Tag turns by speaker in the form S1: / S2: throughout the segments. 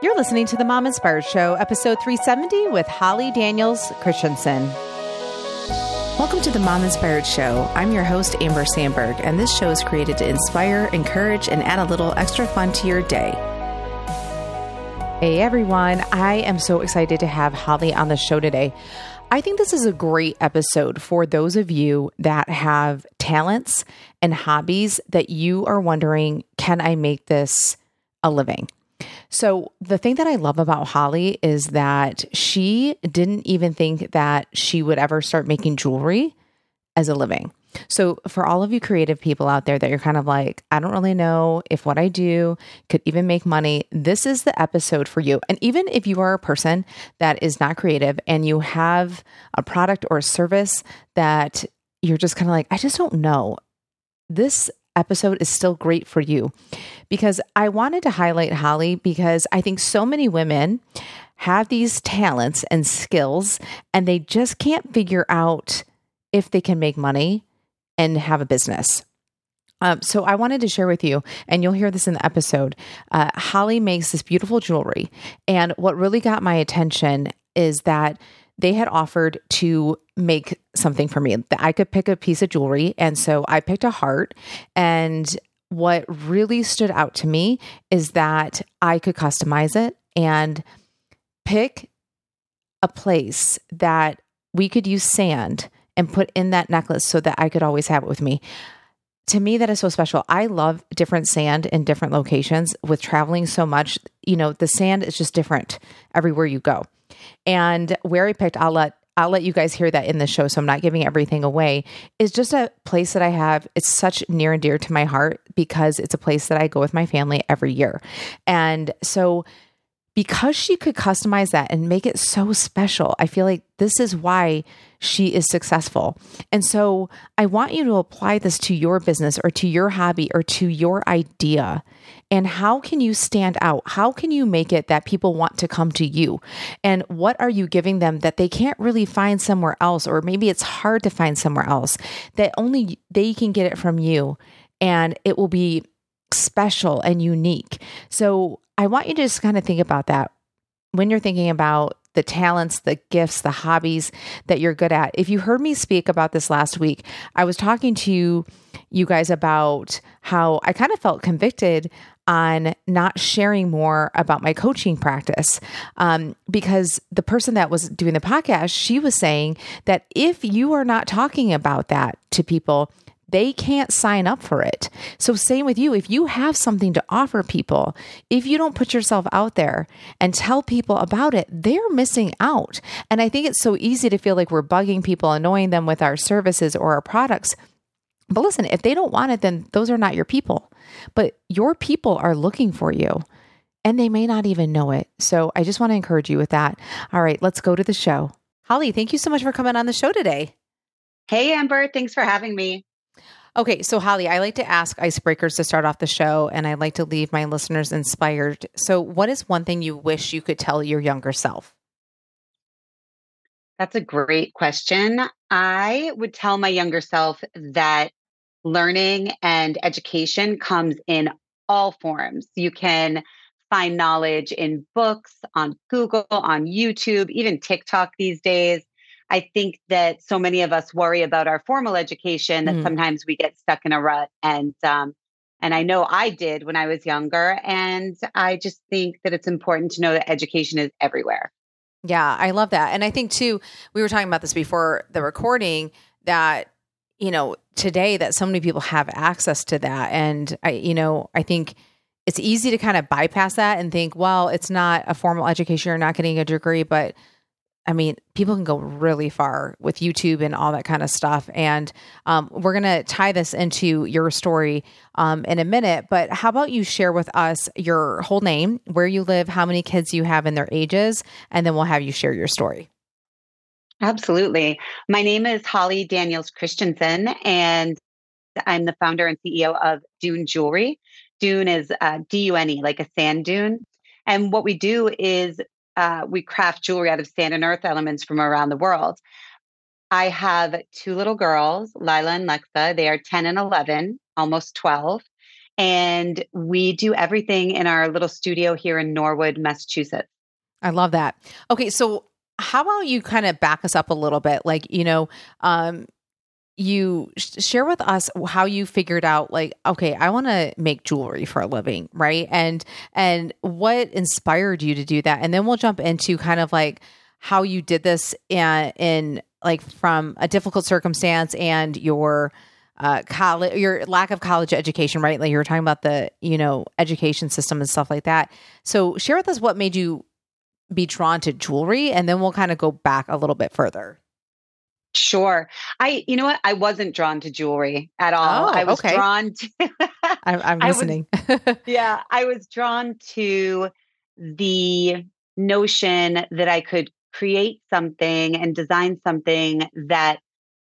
S1: You're listening to the Mom Inspired Show, episode 370 with Holly Daniels Christensen.
S2: Welcome to the Mom Inspired Show. I'm your host, Amber Sandberg, and this show is created to inspire, encourage, and add a little extra fun to your day.
S1: Hey everyone, I am so excited to have Holly on the show today. I think this is a great episode for those of you that have talents and hobbies that you are wondering, can I make this a living? So, the thing that I love about Holly is that she didn't even think that she would ever start making jewelry as a living. So, for all of you creative people out there that you're kind of like, I don't really know if what I do could even make money, this is the episode for you. And even if you are a person that is not creative and you have a product or a service that you're just kind of like, I just don't know, this episode is still great for you because I wanted to highlight Holly because I think so many women have these talents and skills and they just can't figure out if they can make money and have a business. Um, so I wanted to share with you, and you'll hear this in the episode. Uh, Holly makes this beautiful jewelry, and what really got my attention is that they had offered to make something for me that I could pick a piece of jewelry. And so I picked a heart. And what really stood out to me is that I could customize it and pick a place that we could use sand and put in that necklace so that I could always have it with me. To me, that is so special. I love different sand in different locations with traveling so much. You know, the sand is just different everywhere you go. And where I picked, I'll let I'll let you guys hear that in the show, so I'm not giving everything away. Is just a place that I have. It's such near and dear to my heart because it's a place that I go with my family every year, and so because she could customize that and make it so special, I feel like this is why she is successful. And so I want you to apply this to your business or to your hobby or to your idea. And how can you stand out? How can you make it that people want to come to you? And what are you giving them that they can't really find somewhere else? Or maybe it's hard to find somewhere else that only they can get it from you and it will be special and unique. So I want you to just kind of think about that when you're thinking about the talents, the gifts, the hobbies that you're good at. If you heard me speak about this last week, I was talking to you guys about how I kind of felt convicted on not sharing more about my coaching practice um, because the person that was doing the podcast she was saying that if you are not talking about that to people they can't sign up for it. So, same with you. If you have something to offer people, if you don't put yourself out there and tell people about it, they're missing out. And I think it's so easy to feel like we're bugging people, annoying them with our services or our products. But listen, if they don't want it, then those are not your people. But your people are looking for you and they may not even know it. So, I just want to encourage you with that. All right, let's go to the show. Holly, thank you so much for coming on the show today.
S3: Hey, Amber. Thanks for having me.
S1: Okay, so Holly, I like to ask icebreakers to start off the show, and I like to leave my listeners inspired. So, what is one thing you wish you could tell your younger self?
S3: That's a great question. I would tell my younger self that learning and education comes in all forms. You can find knowledge in books, on Google, on YouTube, even TikTok these days. I think that so many of us worry about our formal education that mm. sometimes we get stuck in a rut. And um, and I know I did when I was younger. And I just think that it's important to know that education is everywhere.
S1: Yeah, I love that. And I think too, we were talking about this before the recording that, you know, today that so many people have access to that. And I, you know, I think it's easy to kind of bypass that and think, well, it's not a formal education, you're not getting a degree, but I mean, people can go really far with YouTube and all that kind of stuff. And um, we're going to tie this into your story um, in a minute. But how about you share with us your whole name, where you live, how many kids you have, and their ages, and then we'll have you share your story.
S3: Absolutely. My name is Holly Daniels Christensen, and I'm the founder and CEO of Dune Jewelry. Dune is uh, D U N E, like a sand dune. And what we do is uh, we craft jewelry out of sand and earth elements from around the world. I have two little girls, Lila and Lexa. They are 10 and 11, almost 12. And we do everything in our little studio here in Norwood, Massachusetts.
S1: I love that. Okay, so how about you kind of back us up a little bit? Like, you know, um, you sh- share with us how you figured out like okay i want to make jewelry for a living right and and what inspired you to do that and then we'll jump into kind of like how you did this in, in like from a difficult circumstance and your uh, college, your lack of college education, right? Like you were talking about the, you know, education system and stuff like that. So share with us what made you be drawn to jewelry, and then we'll kind of go back a little bit further.
S3: Sure. I, you know what? I wasn't drawn to jewelry at all.
S1: Oh,
S3: I was
S1: okay.
S3: drawn to.
S1: I'm, I'm
S3: I was-
S1: listening.
S3: yeah, I was drawn to the notion that I could create something and design something that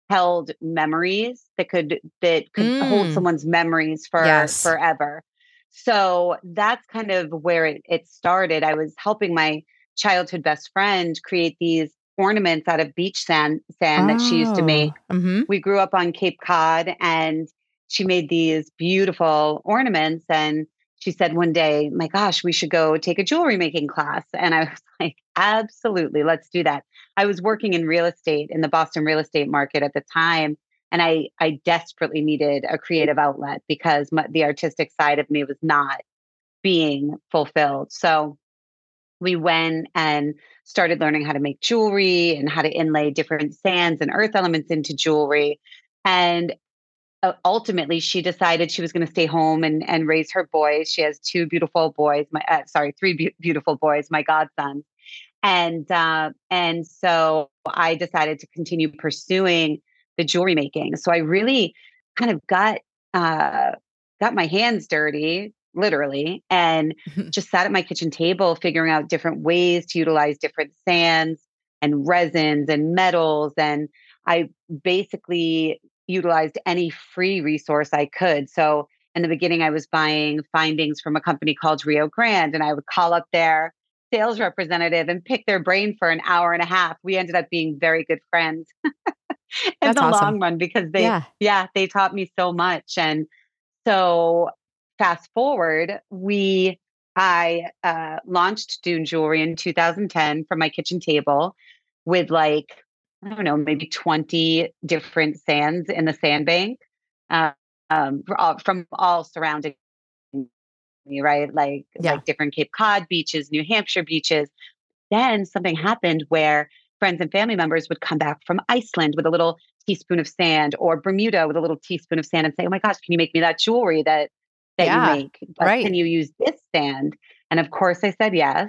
S3: held memories that could that could hold
S1: Mm.
S3: someone's memories for
S1: Yes.
S3: forever. So that's kind of where it, it started. I was helping my childhood best friend create these ornaments out of beach sand sand that she used to make
S1: hmm
S3: we grew up on Cape Cod and she made these beautiful ornaments. And she said one day, My gosh, we should go take a jewelry making class. And I was like, Absolutely, let's do that. I was working in real estate in the Boston real estate market at the time. And I, I desperately needed a creative outlet because my, the artistic side of me was not being fulfilled. So we went and started learning how to make jewelry and how to inlay different sands and earth elements into jewelry. And uh, ultimately, she decided she was going to stay home and, and raise her boys. She has two beautiful boys. My uh, sorry, three be- beautiful boys. My godsons. And uh, and so I decided to continue pursuing the jewelry making. So I really kind of got uh, got my hands dirty, literally, and just sat at my kitchen table figuring out different ways to utilize different sands and resins and metals. And I basically utilized any free resource I could. So in the beginning, I was buying findings from a company called Rio Grande, and I would call up their sales representative and pick their brain for an hour and a half. We ended up being very good friends in
S1: That's
S3: the
S1: awesome.
S3: long run because they,
S1: Yeah.
S3: yeah, they taught me so much. And so fast forward, we I uh, launched Dune Jewelry in 2010 from my kitchen table with like I don't know maybe 20 different sands in the sandbank uh, um, from all surrounding me, right? Like
S1: Yeah.
S3: like different Cape Cod beaches, New Hampshire beaches. Then something happened where friends and family members would come back from Iceland with a little teaspoon of sand or Bermuda with a little teaspoon of sand and say, "Oh my gosh, can you make me that jewelry that that
S1: Yeah,
S3: you make? But
S1: right.
S3: Can you use this sand?" And of course, I said yes.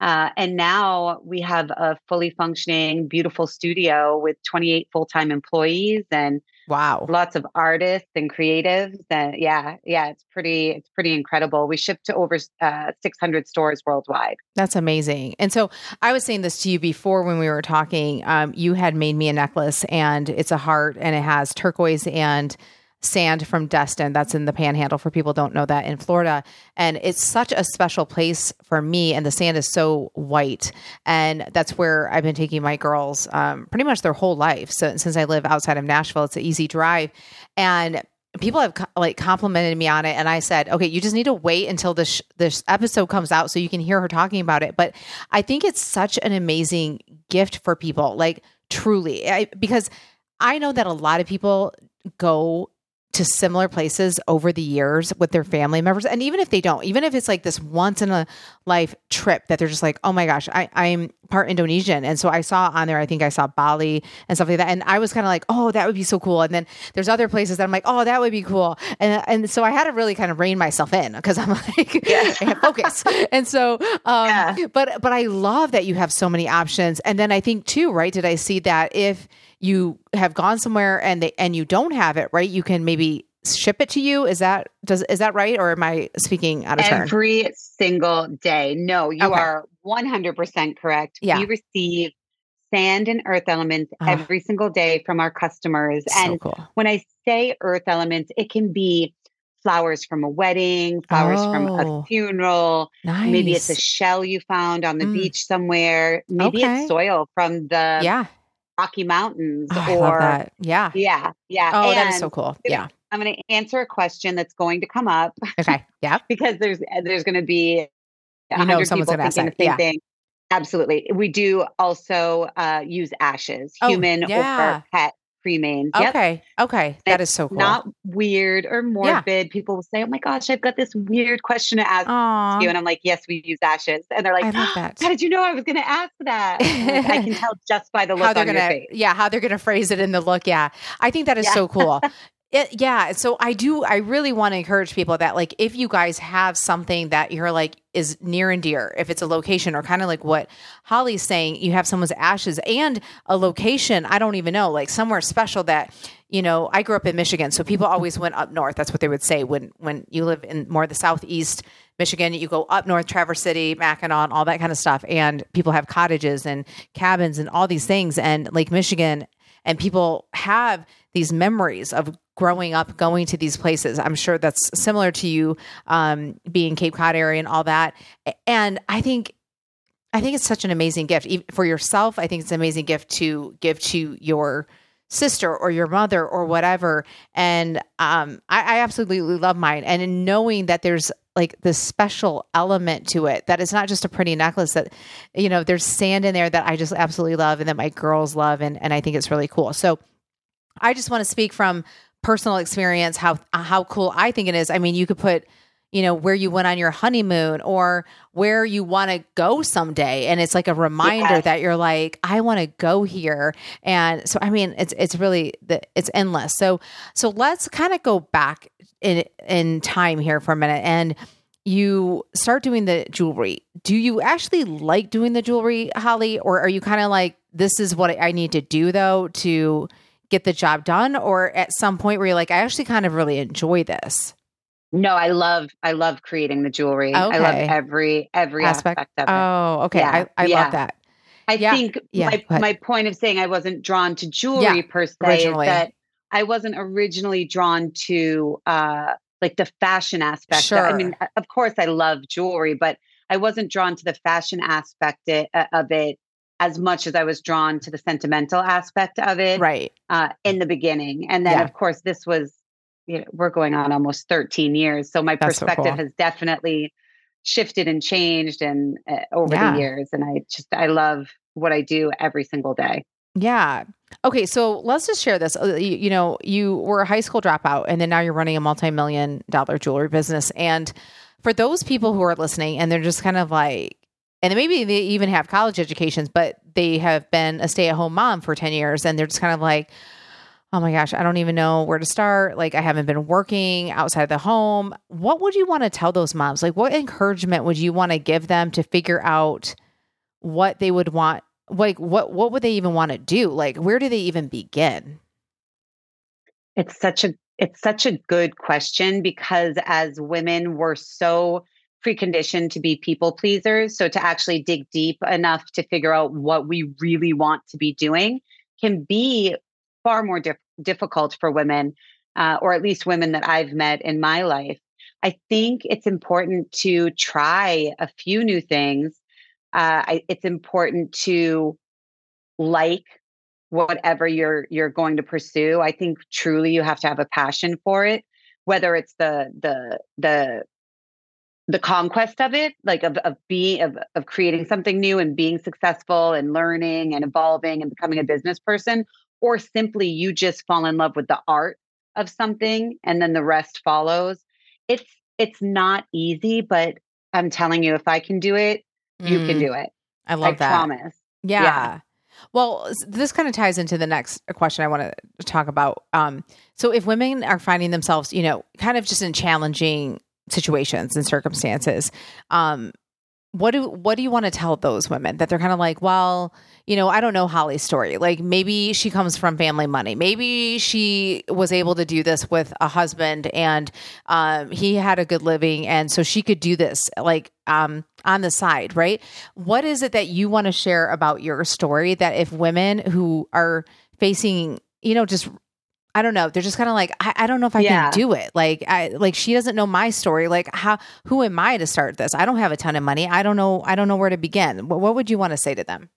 S3: Uh, and now we have a fully functioning, beautiful studio with 28 full time employees and
S1: Wow.
S3: lots of artists and creatives. And yeah, yeah, it's pretty, it's pretty incredible. We ship to over uh, 600 stores worldwide.
S1: That's amazing. And so I was saying this to you before when we were talking. Um, you had made me a necklace, and it's a heart, and it has turquoise and sand from Destin. That's in the Panhandle. For people don't know that in Florida, and it's such a special place for me. And the sand is so white, and that's where I've been taking my girls um, pretty much their whole life. So since I live outside of Nashville, it's an easy drive, and people have like complimented me on it and i said okay you just need to wait until this this episode comes out so you can hear her talking about it but i think it's such an amazing gift for people like truly I, because i know that a lot of people go to similar places over the years with their family members. And even if they don't even if it's like this once in a life trip that they're just like oh my gosh I, i'm part indonesian. And so i saw on there i think i saw bali and stuff like that. And i was kind of like oh that would be so cool. And then there's other places that i'm like oh that would be cool. And and so i had to really kind of rein myself in because i'm like I have focus. And so um
S3: Yeah.
S1: but but i love that you have so many options. And then i think too right did i see that if you have gone somewhere and they and you don't have it right you can maybe ship it to you is that does is that right or am i speaking out of turn
S3: Every single day. No, you
S1: Okay.
S3: are 100% correct.
S1: Yeah.
S3: We receive sand and earth elements every single day from our customers.
S1: so
S3: and
S1: cool
S3: when I say earth elements, it can be flowers from a wedding, flowers from
S1: Oh.
S3: a funeral.
S1: nice
S3: Maybe it's a shell you found on the
S1: Mm.
S3: beach somewhere. Maybe
S1: Okay.
S3: it's soil from the
S1: yeah
S3: Rocky Mountains
S1: Oh, i
S3: or
S1: yeah
S3: yeah, yeah.
S1: oh that is so cool yeah
S3: I'm going to answer a question that's going to come up.
S1: Okay. Yeah.
S3: because there's there's going to be
S1: you know someone's going to ask that. yeah. Thing.
S3: Absolutely. We do also uh, use ashes, oh, human yeah. or pet cremains.
S1: Okay. Yep. Okay. That is so cool.
S3: Not weird or morbid. Yeah. People will say, Oh my gosh, I've got this weird question to ask Aww. you. And I'm like, Yes, we use ashes. And they're like, I love oh, that. How did you know I was gonna ask that? I can tell just by the look how they're
S1: gonna,
S3: face.
S1: Yeah, how they're gonna phrase it in the look. Yeah. I think that is yeah. so cool. It, yeah. So I do, I really want to encourage people that, like, if you guys have something that you're like is near and dear, if it's a location or kind of like what Holly's saying, you have someone's ashes and a location, I don't even know, like somewhere special that, you know, I grew up in Michigan. So people always went up north. That's what they would say when, when you live in more the southeast Michigan, you go up north, Traverse City, Mackinac, all that kind of stuff. And people have cottages and cabins and all these things. And Lake Michigan, and people have these memories of growing up going to these places. I'm sure that's similar to you um, being Cape Cod area and all that. And I think I think it's such an amazing gift for yourself. I think it's an amazing gift to give to your sister or your mother or whatever. And um, I, I absolutely love mine. And in knowing that there's like this special element to it that it's not just a pretty necklace that you know there's sand in there that i just absolutely love and that my girls love and, and i think it's really cool so i just want to speak from personal experience how how cool I think it is. I mean, you could put you know where you went on your honeymoon or where you want to go someday. And it's like a reminder that you're like I want to go here. And so I mean it's it's really the, it's endless. So so let's kind of go back in in time here for a minute. And you start doing the jewelry. Do you actually like doing the jewelry Holly? Or are you kind of like this is what I need to do though to get the job done or at some point where you're like i actually kind of really enjoy this
S3: no i love i love creating the jewelry okay. i love every every aspect, aspect of it
S1: oh okay yeah. i, I yeah. love that
S3: i yeah. think my, my point of saying i wasn't drawn to jewelry per se originally. is that i wasn't originally drawn to uh like the fashion aspect sure. i mean of course i love jewelry but i wasn't drawn to the fashion aspect it, uh, of it as much as I was drawn to the sentimental aspect of it,
S1: right?
S3: Uh, in the beginning, and then yeah. of course this was, you know, we're going on almost 13 years, so my That's perspective so cool. has definitely shifted and changed and uh, over yeah. the years, and I just I love what I do every single day.
S1: Yeah. Okay, so let's just share this. Uh, you, you know, you were a high school dropout, and then now you're running a multi-million dollar jewelry business, and for those people who are listening and they're just kind of like and maybe they even have college educations, but they have been a stay at home mom for 10 years and they're just kind of like, oh my gosh, I don't even know where to start. Like, I haven't been working outside the home. What would you want to tell those moms? Like, what encouragement would you want to give them to figure out what they would want? Like, what, what would they even want to do? Like, where do they even begin?
S3: It's such a it's such a good question because as women we're so preconditioned to be people pleasers. So to actually dig deep enough to figure out what we really want to be doing can be far more dif- difficult for women, uh, or at least women that I've met in my life. I think it's important to try a few new things. Uh, I, it's important to like whatever you're you're going to pursue. I think truly you have to have a passion for it, whether it's the the the the conquest of it like of, of being of, of creating something new and being successful and learning and evolving and becoming a business person or simply you just fall in love with the art of something and then the rest follows it's it's not easy but i'm telling you if i can do it you mm, can do it
S1: i love
S3: I
S1: that
S3: promise
S1: yeah. yeah. Well, this kind of ties into the next question I want to talk about. Um, so, if women are finding themselves, you know, kind of just in challenging situations and circumstances um what do what do you want to tell those women that they're kind of like well you know i don't know holly's story. Like maybe she comes from family money. Maybe she was able to do this with a husband and um, he had a good living and so she could do this like um, on the side right? What is it that you want to share about your story that if women who are facing you know just I don't know. They're just kind of like, I, I, don't know if I yeah. can do it. Like, I like she doesn't know my story. Like, how who am I to start this? I don't have a ton of money. I don't know. I don't know where to begin. What, what would you want to say to them?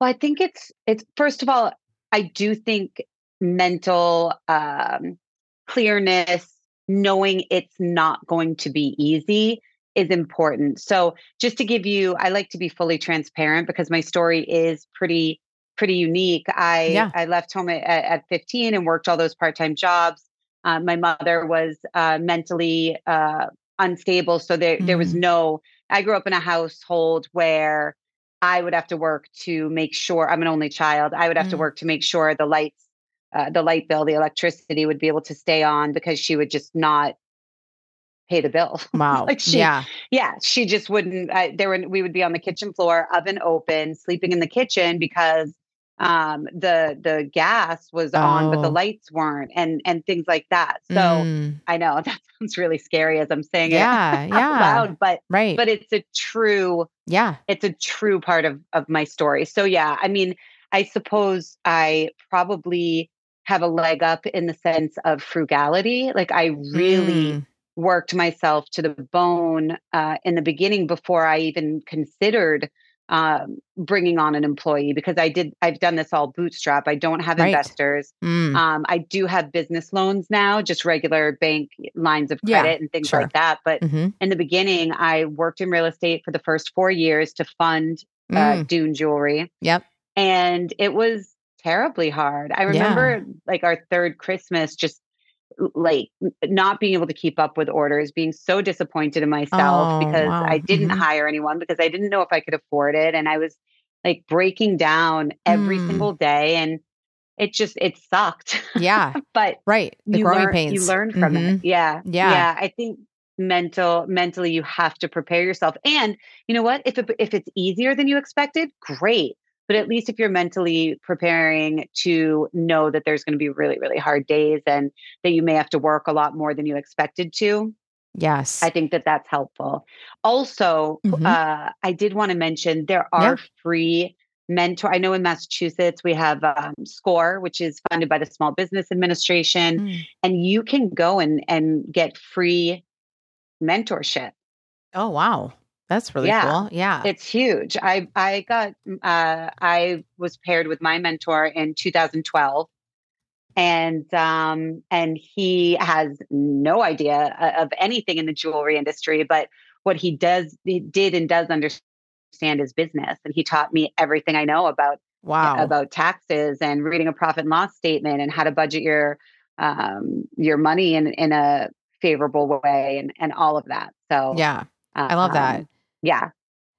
S3: Well, I think it's it's first of all, I do think mental um, clearness, knowing it's not going to be easy is important. So, just to give you, I like to be fully transparent because my story is pretty pretty unique. I yeah. I left home at, at 15 and worked all those part time jobs. Uh, my mother was uh, mentally uh, unstable, so there mm. there was mm. no. I grew up in a household where I would have to work to make sure I'm an only child. I would have mm. to work to make sure the lights, uh, the light bill, the electricity would be able to stay on because she would just not pay the bill.
S1: Wow.
S3: like she,
S1: yeah.
S3: Yeah. She just wouldn't, uh, there were, we would be on the kitchen floor, oven open, sleeping in the kitchen because um, the the gas was oh. on but the oh. lights weren't and and things like that so mm. i know that sounds really scary as i'm saying
S1: yeah,
S3: it
S1: yeah.
S3: loud but
S1: right
S3: but it's a true
S1: yeah
S3: it's a true part of of my story so yeah i mean i suppose i probably have a leg up in the sense of frugality like i really mm. worked myself to the bone uh, in the beginning before i even considered um, bringing on an employee because I did I've done this all bootstrap. I don't have right. investors. Mm. Um, I do have business loans now, just regular bank lines of credit yeah, and things sure. like that. But mm-hmm. in the beginning, I worked in real estate for the first four years to fund uh, mm. Dune Jewelry.
S1: Yep,
S3: and it was terribly hard. I remember yeah. like our third Christmas, just like not being able to keep up with orders, being so disappointed in myself oh, because wow. I didn't mm-hmm. hire anyone because I didn't know if I could afford it. And I was like breaking down every mm. single day. And it just, it sucked.
S1: Yeah.
S3: but
S1: right. The growing
S3: learn,
S1: pains.
S3: You learn from mm-hmm. it. Yeah.
S1: Yeah.
S3: Yeah. I think mental mentally you have to prepare yourself and you know what if it, if it's easier than you expected great but at least if you're mentally preparing to know that there's going to be really really hard days and that you may have to work a lot more than you expected to
S1: yes.
S3: I think that that's helpful. Also mm-hmm. uh, i did want to mention there are free mentor i know in massachusetts we have um, score which is funded by the small business administration mm. and you can go and and get free mentorship.
S1: Oh wow that's really yeah, cool. Yeah.
S3: It's huge. I I got uh I was paired with my mentor in 2012 and um and he has no idea uh, of anything in the jewelry industry but what he does he did and does understand his business and he taught me everything I know about
S1: wow
S3: about taxes and reading a profit and loss statement and how to budget your um your money in in a favorable way and and all of that. So
S1: Yeah. I love that.
S3: Yeah.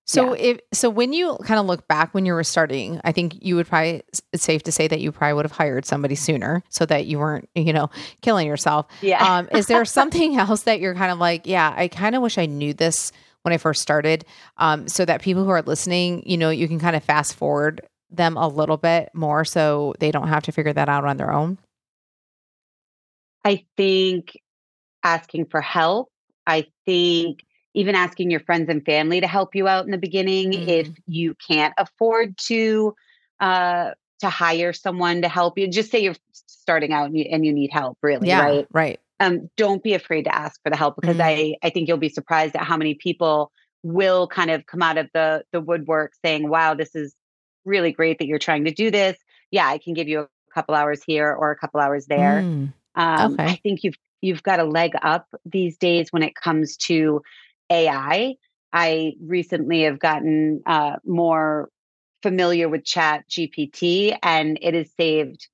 S1: So yeah. if so when you kind of look back when you were starting, I think you would probably it's safe to say that you probably would have hired somebody sooner so that you weren't, you know, killing yourself.
S3: Yeah.
S1: Um, is there something else that you're kind of like, yeah, I kind of wish I knew this when I first started. Um, so that people who are listening, you know, you can kind of fast forward them a little bit more so they don't have to figure that out on their own.
S3: I think asking for help. I think even asking your friends and family to help you out in the beginning mm-hmm. if you can't afford to uh to hire someone to help you just say you're starting out and you, and you need help really
S1: yeah,
S3: right
S1: right
S3: um don't be afraid to ask for the help because mm-hmm. i i think you'll be surprised at how many people will kind of come out of the the woodwork saying wow this is really great that you're trying to do this yeah i can give you a couple hours here or a couple hours there mm, um, okay. i think you've you've got a leg up these days when it comes to AI. I recently have gotten uh, more familiar with Chat GPT, and it has saved,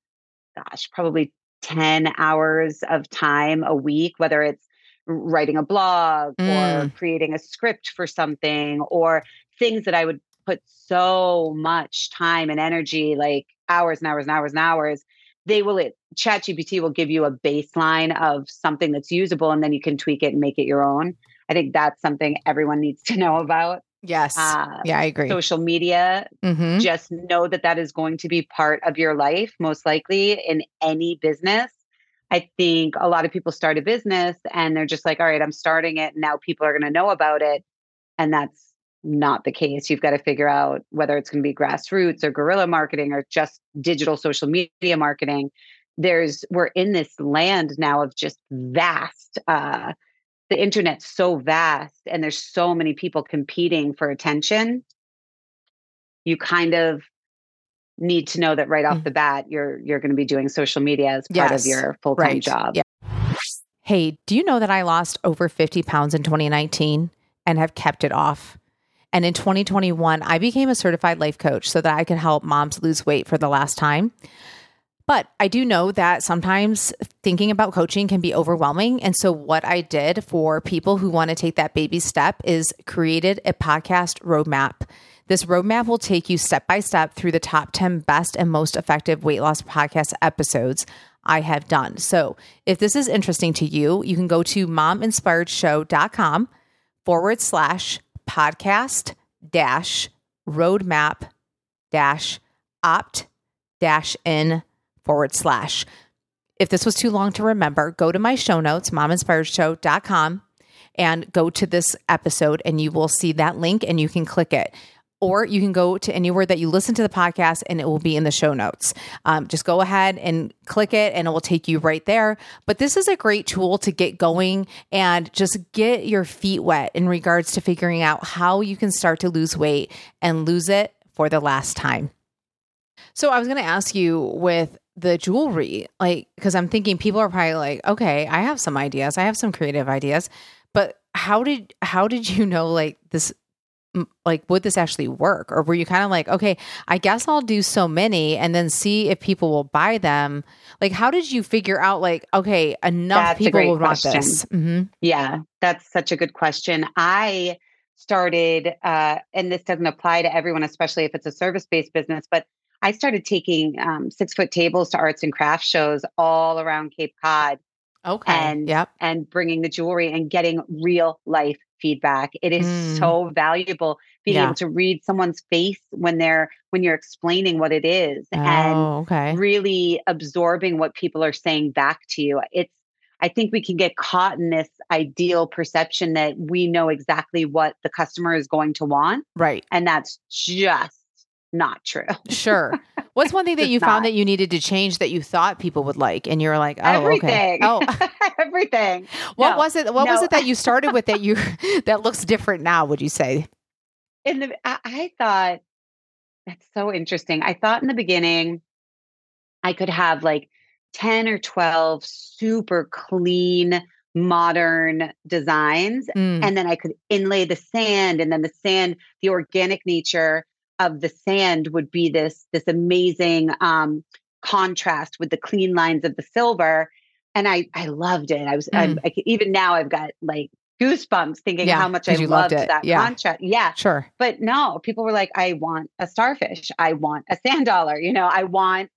S3: gosh, probably 10 hours of time a week, whether it's writing a blog mm. or creating a script for something or things that I would put so much time and energy, like hours and hours and hours and hours. They will, it, ChatGPT will give you a baseline of something that's usable and then you can tweak it and make it your own. I think that's something everyone needs to know about.
S1: Yes. Uh, yeah, I agree.
S3: Social media, mm-hmm. just know that that is going to be part of your life, most likely in any business. I think a lot of people start a business and they're just like, all right, I'm starting it. Now people are going to know about it. And that's not the case. You've got to figure out whether it's going to be grassroots or guerrilla marketing or just digital social media marketing. There's, we're in this land now of just vast, uh, the internet's so vast and there's so many people competing for attention you kind of need to know that right off mm. the bat you're you're going to be doing social media as part yes. of your full-time
S1: right.
S3: job
S1: yeah. Hey, do you know that I lost over 50 pounds in 2019 and have kept it off? And in 2021, I became a certified life coach so that I could help moms lose weight for the last time. But I do know that sometimes thinking about coaching can be overwhelming. And so, what I did for people who want to take that baby step is created a podcast roadmap. This roadmap will take you step by step through the top 10 best and most effective weight loss podcast episodes I have done. So, if this is interesting to you, you can go to mominspiredshow.com forward slash podcast dash roadmap dash opt dash in forward slash. If this was too long to remember, go to my show notes, mominspiredshow.com, and go to this episode, and you will see that link and you can click it. Or you can go to anywhere that you listen to the podcast and it will be in the show notes. Um, just go ahead and click it and it will take you right there. But this is a great tool to get going and just get your feet wet in regards to figuring out how you can start to lose weight and lose it for the last time. So I was going to ask you with the jewelry, like, because I'm thinking people are probably like, okay, I have some ideas, I have some creative ideas, but how did how did you know like this like would this actually work? Or were you kind of like okay i guess i'll do so many and then see if people will buy them. Like how did you figure out like okay enough that's people will want this.
S3: Mm-hmm. yeah that's such a good question. I started uh, and this doesn't apply to everyone especially if it's a service-based business but I started taking um, six foot tables to arts and crafts shows all around Cape Cod.
S1: Okay.
S3: And yep. and bringing the jewelry and getting real life feedback. It is mm. so valuable being yeah. able to read someone's face when they're when you're explaining what it is
S1: oh,
S3: and
S1: okay.
S3: really absorbing what people are saying back to you. It's I think we can get caught in this ideal perception that we know exactly what the customer is going to want.
S1: Right.
S3: And that's just not true.
S1: sure. What's one thing that you found that you needed to change that you thought people would like, and you were like, "Oh,
S3: everything.
S1: okay, oh,
S3: everything."
S1: What no, was it? What no. was it that you started with that you that looks different now? Would you say?
S3: In the, I, I thought that's so interesting. I thought in the beginning, I could have like ten or twelve super clean modern designs mm. and then i could inlay the sand and then the sand the organic nature of the sand would be this this amazing um, contrast with the clean lines of the silver and i i loved it. I was mm. I, even now i've got like goosebumps thinking yeah, how much i loved, loved that yeah. contrast. Yeah
S1: sure.
S3: but no people were like i want a starfish. I want a sand dollar you know? I want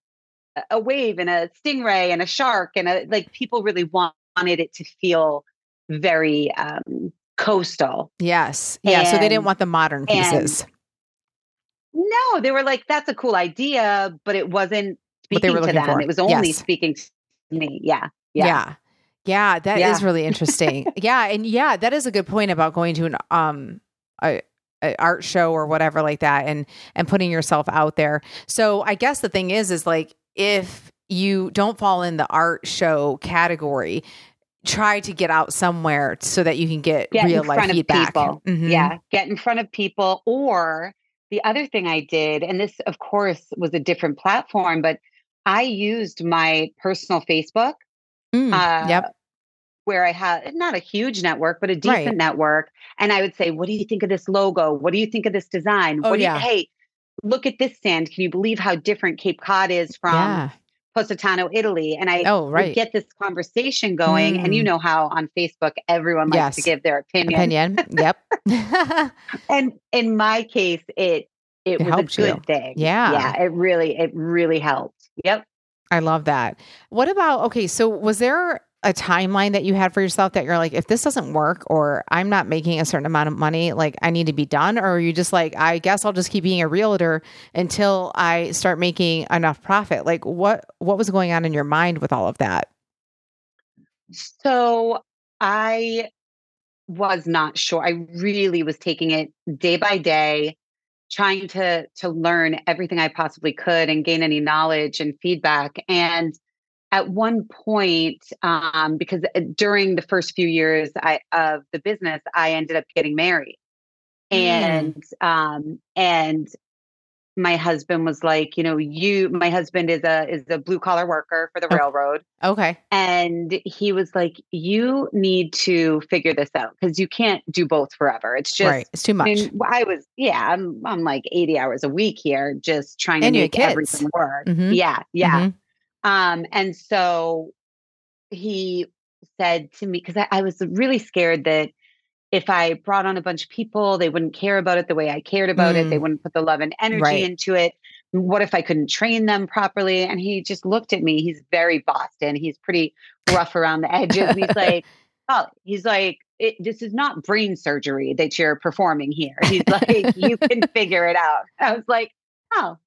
S3: a wave and a stingray and a shark and a like people really wanted it to feel very um coastal.
S1: Yes. Yeah and, so they didn't want the modern pieces. and,
S3: no, they were like, that's a cool idea, but it wasn't speaking to them. For. It was only yes. speaking to me. Yeah.
S1: Yeah. Yeah. Yeah, that yeah. is really interesting. yeah, and yeah, that is a good point about going to an um a, a, art show or whatever like that and and putting yourself out there. So I guess the thing is is like if you don't fall in the art show category, try to get out somewhere so that you can get, get real life feedback.
S3: Mm-hmm. Yeah, get in front of people or the other thing I did, and this, of course, was a different platform, but I used my personal Facebook.
S1: Mm, uh, yep.
S3: Where I had not a huge network, but a decent right. network. And I would say, What do you think of this logo? What do you think of this design?
S1: Oh,
S3: what
S1: yeah.
S3: You, hey, look at this sand. Can you believe how different Cape Cod is from yeah. Positano, Italy? And I
S1: oh, right.
S3: get this conversation going. Mm. And you mm. know how on Facebook everyone likes
S1: yes.
S3: to give their opinion.
S1: Opinion. Yep.
S3: and in my case, it it, it was a good you. thing.
S1: Yeah.
S3: Yeah. It really, it really helped. Yep.
S1: I love that. What about okay, so was there a timeline that you had for yourself that you're like, if this doesn't work or I'm not making a certain amount of money, like I need to be done? Or you just like, I guess I'll just keep being a realtor until I start making enough profit? Like what what was going on in your mind with all of that?
S3: So I was not sure. I really was taking it day by day, trying to to learn everything I possibly could and gain any knowledge and feedback. And at one point, um, because uh, during the first few years I, of the business, I ended up getting married, mm. and um, and my husband was like, you know, you my husband is a is a blue collar worker for the
S1: Oh.
S3: railroad
S1: Okay.
S3: and he was like you need to figure this out because you can't do both forever. It's just
S1: right. It's too
S3: I
S1: much.
S3: mean, I was yeah, I'm I'm like 80 hours a week here just trying to
S1: And had
S3: make
S1: kids.
S3: everything work.
S1: Mhm.
S3: Yeah, yeah.
S1: Mhm.
S3: Um, and so he said to me, because I, I was really scared that if I brought on a bunch of people, they wouldn't care about it the way I cared about it. They
S1: Mm.
S3: wouldn't put the love and energy
S1: Right.
S3: into it. What if I couldn't train them properly? And he just looked at me. He's very Boston. He's pretty rough around the edges. He's like, oh, he's like, it, this is not brain surgery that you're performing here. He's like, you can figure it out. I was like, oh,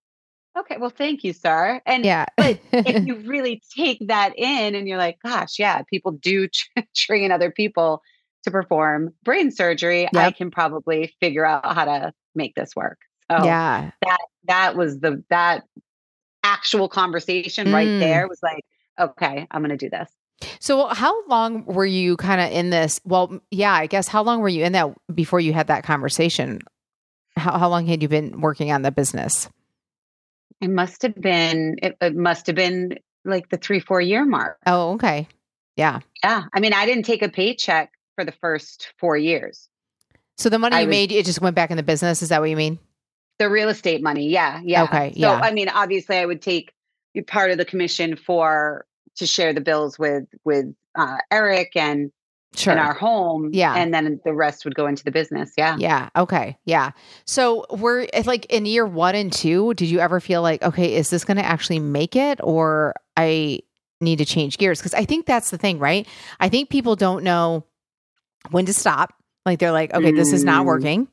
S3: okay. Well, thank you, sir. And
S1: yeah.
S3: but if you really take that in and you're like, gosh, yeah, people do train other people to perform brain surgery, I can probably figure out how to make this work. So
S1: yeah.
S3: that that was the that actual conversation right
S1: Mm.
S3: there was like, okay, I'm gonna do this.
S1: So how long were you kind of in this? Well, yeah, I guess how long were you in that before you had that conversation? How how long had you been working on the business?
S3: It must have been it, it must have been like the three, four year mark.
S1: Oh, okay. Yeah.
S3: Yeah. I mean, I didn't take a paycheck for the first four years.
S1: So the money
S3: I
S1: you
S3: was-
S1: made, it just went back in the business. Is that what you mean?
S3: The real estate money. Yeah. Yeah.
S1: Okay,
S3: So,
S1: yeah.
S3: I mean, obviously, I would take part of the commission for to share the bills with with uh, Eric and
S1: Sure.
S3: in our home.
S1: Yeah.
S3: And then the rest would go into the business. Yeah.
S1: Yeah. Okay. Yeah. So we're it's like in year one and two, did you ever feel like, okay, is this going to actually make it or I need to change gears? Because I think that's the thing, right? I think people don't know when to stop. Like they're like, okay, this is not
S3: Mm.
S1: working.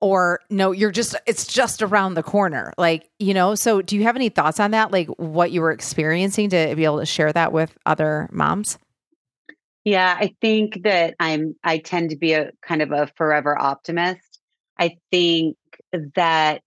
S1: Or no, you're just, it's just around the corner. Like, you know, so do you have any thoughts on that? Like what you were experiencing to be able to share that with other moms?
S3: Yeah, I think that I'm I tend to be a kind of a forever optimist. I think that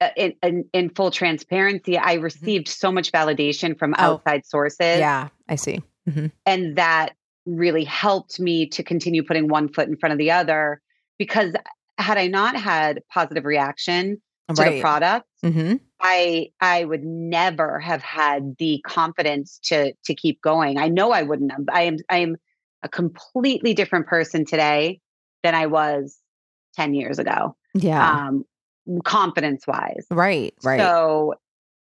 S3: uh, in, in, in full transparency, I received so much validation from
S1: Mm-hmm. Oh.
S3: outside sources
S1: Yeah, I see. hmm
S3: and that really helped me to continue putting one foot in front of the other because had I not had positive reaction to the product,
S1: hmm
S3: I I would never have had the confidence to to keep going. I know I wouldn't have. I am I am a completely different person today than I was 10 years ago.
S1: Yeah.
S3: Um confidence wise.
S1: right. Right.
S3: So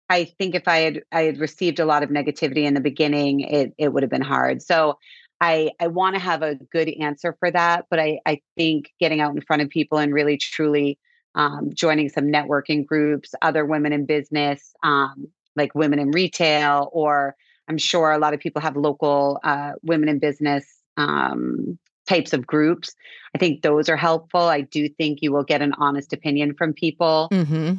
S3: I think if I had I had received a lot of negativity in the beginning, it it would have been hard. So I I want to have a good answer for that, but I I think getting out in front of people and really truly um, joining some networking groups, other women in business, um, like women in retail, or I'm sure a lot of people have local uh, women in business um, types of groups. I think those are helpful. I do think you will get an honest opinion from people
S1: hmm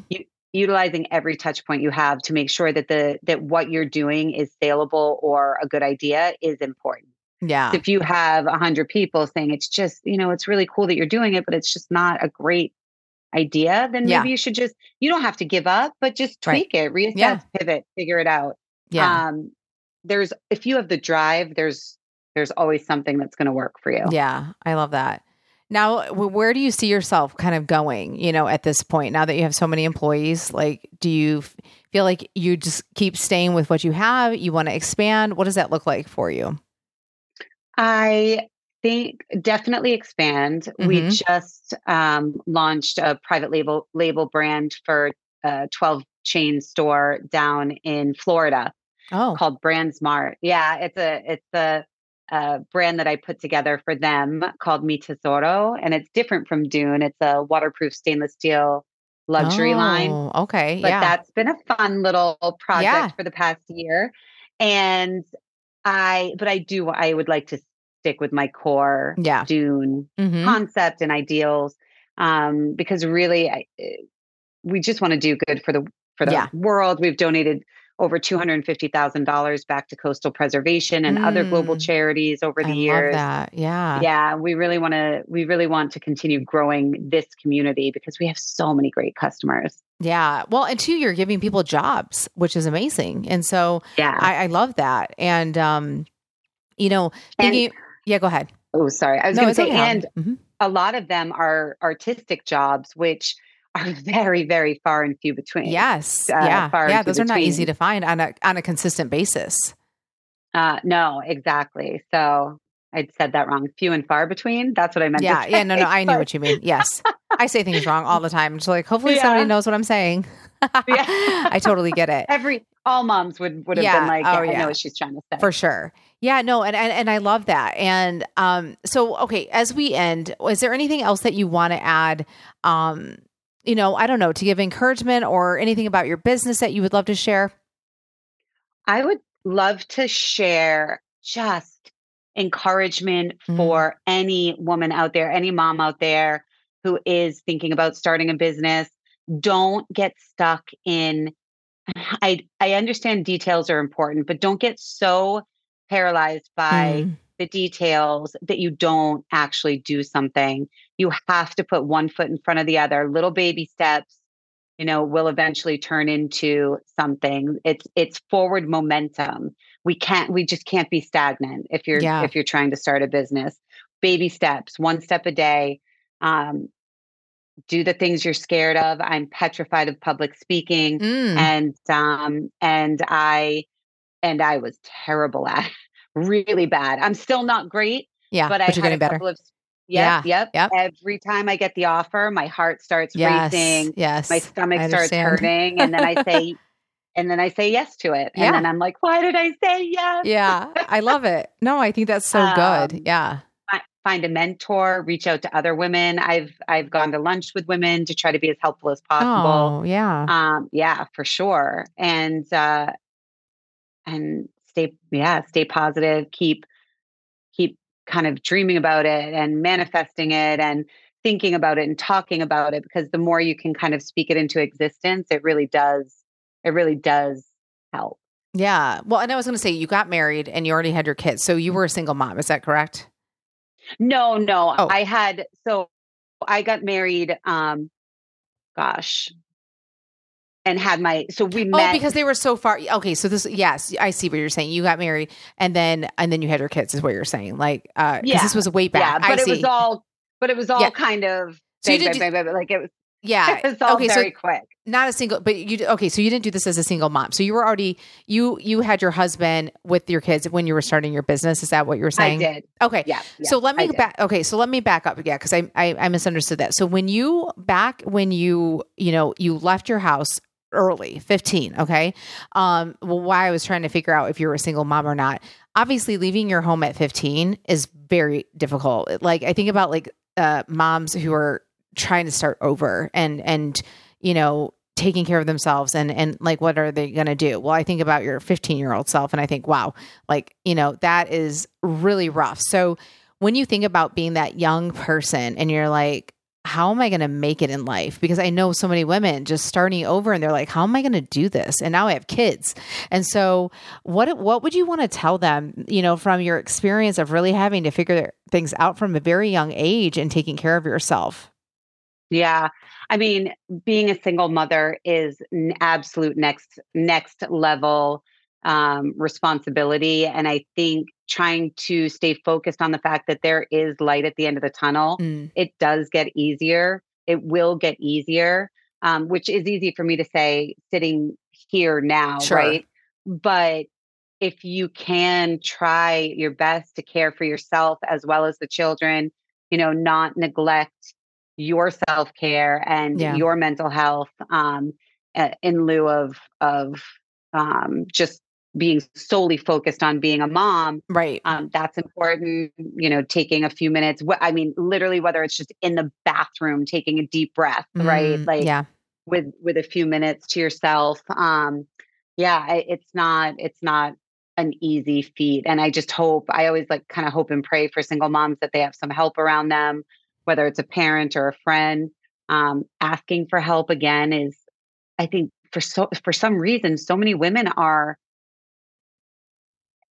S3: utilizing every touch point you have to make sure that the that what you're doing is saleable or a good idea is important.
S1: Yeah.
S3: If you have a hundred people saying it's just, you know, it's really cool that you're doing it, but it's just not a great idea, then maybe
S1: Yeah.
S3: you should just you don't have to give up, but just
S1: Right.
S3: tweak it, reassess,
S1: Yeah.
S3: pivot, figure it out.
S1: Yeah.
S3: Um there's if you have the drive, there's there's always something that's going to work for you.
S1: Yeah, I love that. Now, where do you see yourself kind of going, you know, at this point, now that you have so many employees? Like, do you f- feel like you just keep staying with what you have? You want to expand? What does that look like for you?
S3: I think definitely expand. We
S1: Mhm.
S3: just um, launched a private label label brand for a 12 chain store down in Florida
S1: Oh,
S3: called Brand Smart. Yeah, it's a it's a, a brand that I put together for them called Mi Tesoro, and it's different from Dune. It's a waterproof stainless steel luxury line
S1: Oh, Okay. Yeah.
S3: But
S1: yeah.
S3: that's been a fun little project
S1: Yeah.
S3: for the past year and i but i do i would like to stick with my core
S1: Yeah.
S3: dune
S1: Mhm.
S3: concept and ideals um because really I, eh, we just want to do good for the for the
S1: Yeah.
S3: world we've donated over $250,000 back to coastal preservation and other global
S1: Mm.
S3: charities over the
S1: I love
S3: years
S1: that. Yeah.
S3: yeah we really want to we really want to continue growing this community because we have so many great customers
S1: Yeah. Well, and two, you're giving people jobs, which is amazing. And so
S3: yeah
S1: I, I love that. And, um, you know,
S3: And-
S1: thinking, yeah, go ahead.
S3: Oh, sorry. I was
S1: No,
S3: going to say,
S1: okay.
S3: and
S1: Mhm.
S3: a lot of them are artistic jobs, which are very, very far and few between.
S1: Yes.
S3: Uh,
S1: yeah.
S3: far
S1: Yeah. Those are not easy to find on a on a consistent basis.
S3: Uh, no, exactly. So I said that wrong. Few and far between. That's what I meant. to
S1: Yeah. Yeah. No, no. I knew what you mean. Yes. I say things wrong all the time. It's like, hopefully
S3: Yeah.
S1: somebody knows what I'm saying.
S3: Yeah.
S1: I totally get it.
S3: Every all moms would would have
S1: Yeah.
S3: been like,
S1: Oh,
S3: yeah, I know what she's trying to say.
S1: For sure. Yeah, no, and, and and I love that. And um, so okay, as we end, is there anything else that you want to add? Um, you know, I don't know, to give encouragement or anything about your business that you would love to share?
S3: I would love to share just encouragement
S1: Mm.
S3: for any woman out there, any mom out there who is thinking about starting a business. Don't get stuck in I I understand details are important, but don't get so paralyzed by
S1: Mm.
S3: the details that you don't actually do something. You have to put one foot in front of the other. Little baby steps, you know, will eventually turn into something. It's it's forward momentum. We can't we just can't be stagnant if you're
S1: Yeah.
S3: if you're trying to start a business. Baby steps, one step a day. Um do the things you're scared of. I'm petrified of public speaking
S1: Mm.
S3: and um and i and i was terrible at it, really bad i'm still not great
S1: Yeah,
S3: but
S1: but,
S3: i
S1: you're getting
S3: a
S1: better.
S3: of yep, yep
S1: yep.
S3: every time i get the offer my heart starts
S1: Yes,
S3: racing
S1: yes.
S3: my stomach starts hurting and then i say and then i say yes to it and
S1: Yeah.
S3: then i'm like why did i say yes
S1: yeah, I love it. No, I think that's so
S3: Um,
S1: good. Yeah,
S3: find a mentor reach out to other women i've i've gone to lunch with women to try to be as helpful as possible
S1: Oh, yeah.
S3: um yeah for sure and uh and stay yeah stay positive keep keep kind of dreaming about it and manifesting it and thinking about it and talking about it because the more you can kind of speak it into existence it really does it really does help
S1: Yeah. Well, and I was going to say you got married and you already had your kids, so you were a single mom. Is that correct?
S3: no no
S1: Oh.
S3: i had so i got married um gosh and had my so we met
S1: Oh, because they were so far. Okay, so this, yes, I see what you're saying. You got married, and then and then you had your kids. Is what you're saying? Like, uh,
S3: Yeah.
S1: this was way back.
S3: yeah but
S1: I
S3: it
S1: see.
S3: was all but it was all
S1: Yeah.
S3: kind of
S1: So you did
S3: bang, bang, like it was,
S1: yeah.
S3: it was all
S1: okay, so
S3: very quick
S1: not a single, but you okay. So you didn't do this as a single mom. So you were already you you had your husband with your kids when you were starting your business. Is that what you were saying?
S3: i did
S1: Okay.
S3: yeah, yeah
S1: so let me back. Okay, so let me back up. Yeah, because I, I I misunderstood that. So when you back when you you know you left your house early, fifteen. Okay. Um. Well, why I was trying to figure out if you were a single mom or not. Obviously, leaving your home at fifteen is very difficult. Like I think about like uh moms who are trying to start over and and you know taking care of themselves and and like what are they going to do well i think about your 15 year old self and i think wow like you know that is really rough so when you think about being that young person and you're like how am i going to make it in life because i know so many women just starting over and they're like how am i going to do this and now i have kids and so what what would you want to tell them you know from your experience of really having to figure things out from a very young age and taking care of yourself
S3: Yeah. I mean, being a single mother is an absolute next next level um, responsibility. And I think trying to stay focused on the fact that there is light at the end of the tunnel,
S1: Mm.
S3: it does get easier. It will get easier, um, which is easy for me to say sitting here now,
S1: Sure.
S3: right? But if you can try your best to care for yourself as well as the children, you know, not neglect your self care and
S1: Yeah.
S3: your mental health um, in lieu of of um, just being solely focused on being a mom.
S1: right
S3: Um, that's important. You know, taking a few minutes. wh- I mean, literally, whether it's just in the bathroom, taking a deep breath, right?
S1: Mm,
S3: Like
S1: yeah
S3: with with a few minutes to yourself. Um, yeah, it's not it's not an easy feat, and I just hope I always like kind of hope and pray for single moms that they have some help around them, whether it's a parent or a friend. Um, asking for help again is, I think, for so for some reason, so many women are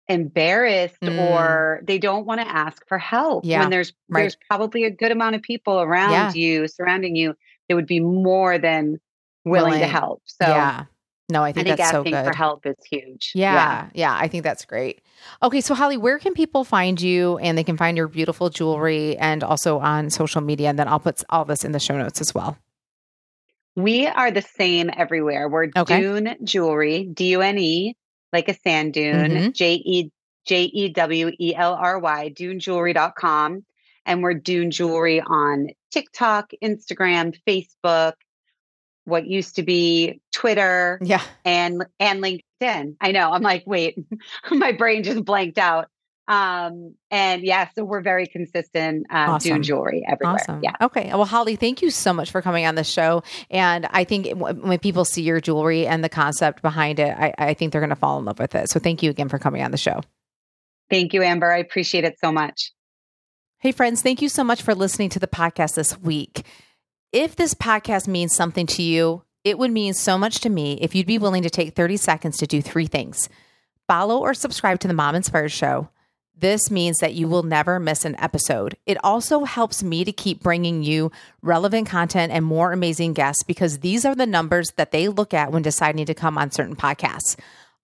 S3: embarrassed
S1: Mm.
S3: or they don't want to ask for help
S1: Yeah,
S3: when there's
S1: right.
S3: there's probably a good amount of people around
S1: Yeah.
S3: you surrounding you that would be more than willing, to help so
S1: yeah no i think,
S3: I
S1: think, that's so good
S3: for help is huge.
S1: Yeah, yeah, I think that's great. Okay, so Holly, where can people find you and they can find your beautiful jewelry and also on social media? And then I'll put all this in the show notes as well.
S3: We are the same everywhere. We're
S1: Okay.
S3: Dune Jewelry, D U N E, like a sand dune,
S1: Mhm.
S3: J E J E W E L R Y, dunejewelry.com. And we're Dune Jewelry on TikTok, Instagram, Facebook, what used to be Twitter
S1: Yeah.
S3: and and LinkedIn. I know. I'm like, wait, my brain just blanked out. Um, and yeah, so we're very consistent uh
S1: Awesome.
S3: Dune Jewelry everywhere.
S1: Awesome.
S3: Yeah.
S1: Okay. Well, Holly, thank you so much for coming on the show. And I think w- when people see your jewelry and the concept behind it, I, I think they're going to fall in love with it. So thank you again for coming on the show.
S3: Thank you, Amber. I appreciate it so much.
S1: Hey, friends, thank you so much for listening to the podcast this week. If this podcast means something to you, it would mean so much to me if you'd be willing to take 30 seconds to do three things follow or subscribe to the Mom Inspired Show. This means that you will never miss an episode. It also helps me to keep bringing you relevant content and more amazing guests because these are the numbers that they look at when deciding to come on certain podcasts.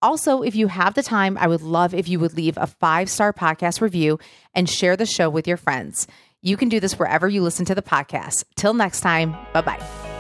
S1: Also, if you have the time, I would love if you would leave a five star podcast review and share the show with your friends. You can do this wherever you listen to the podcast. Till next time, bye bye.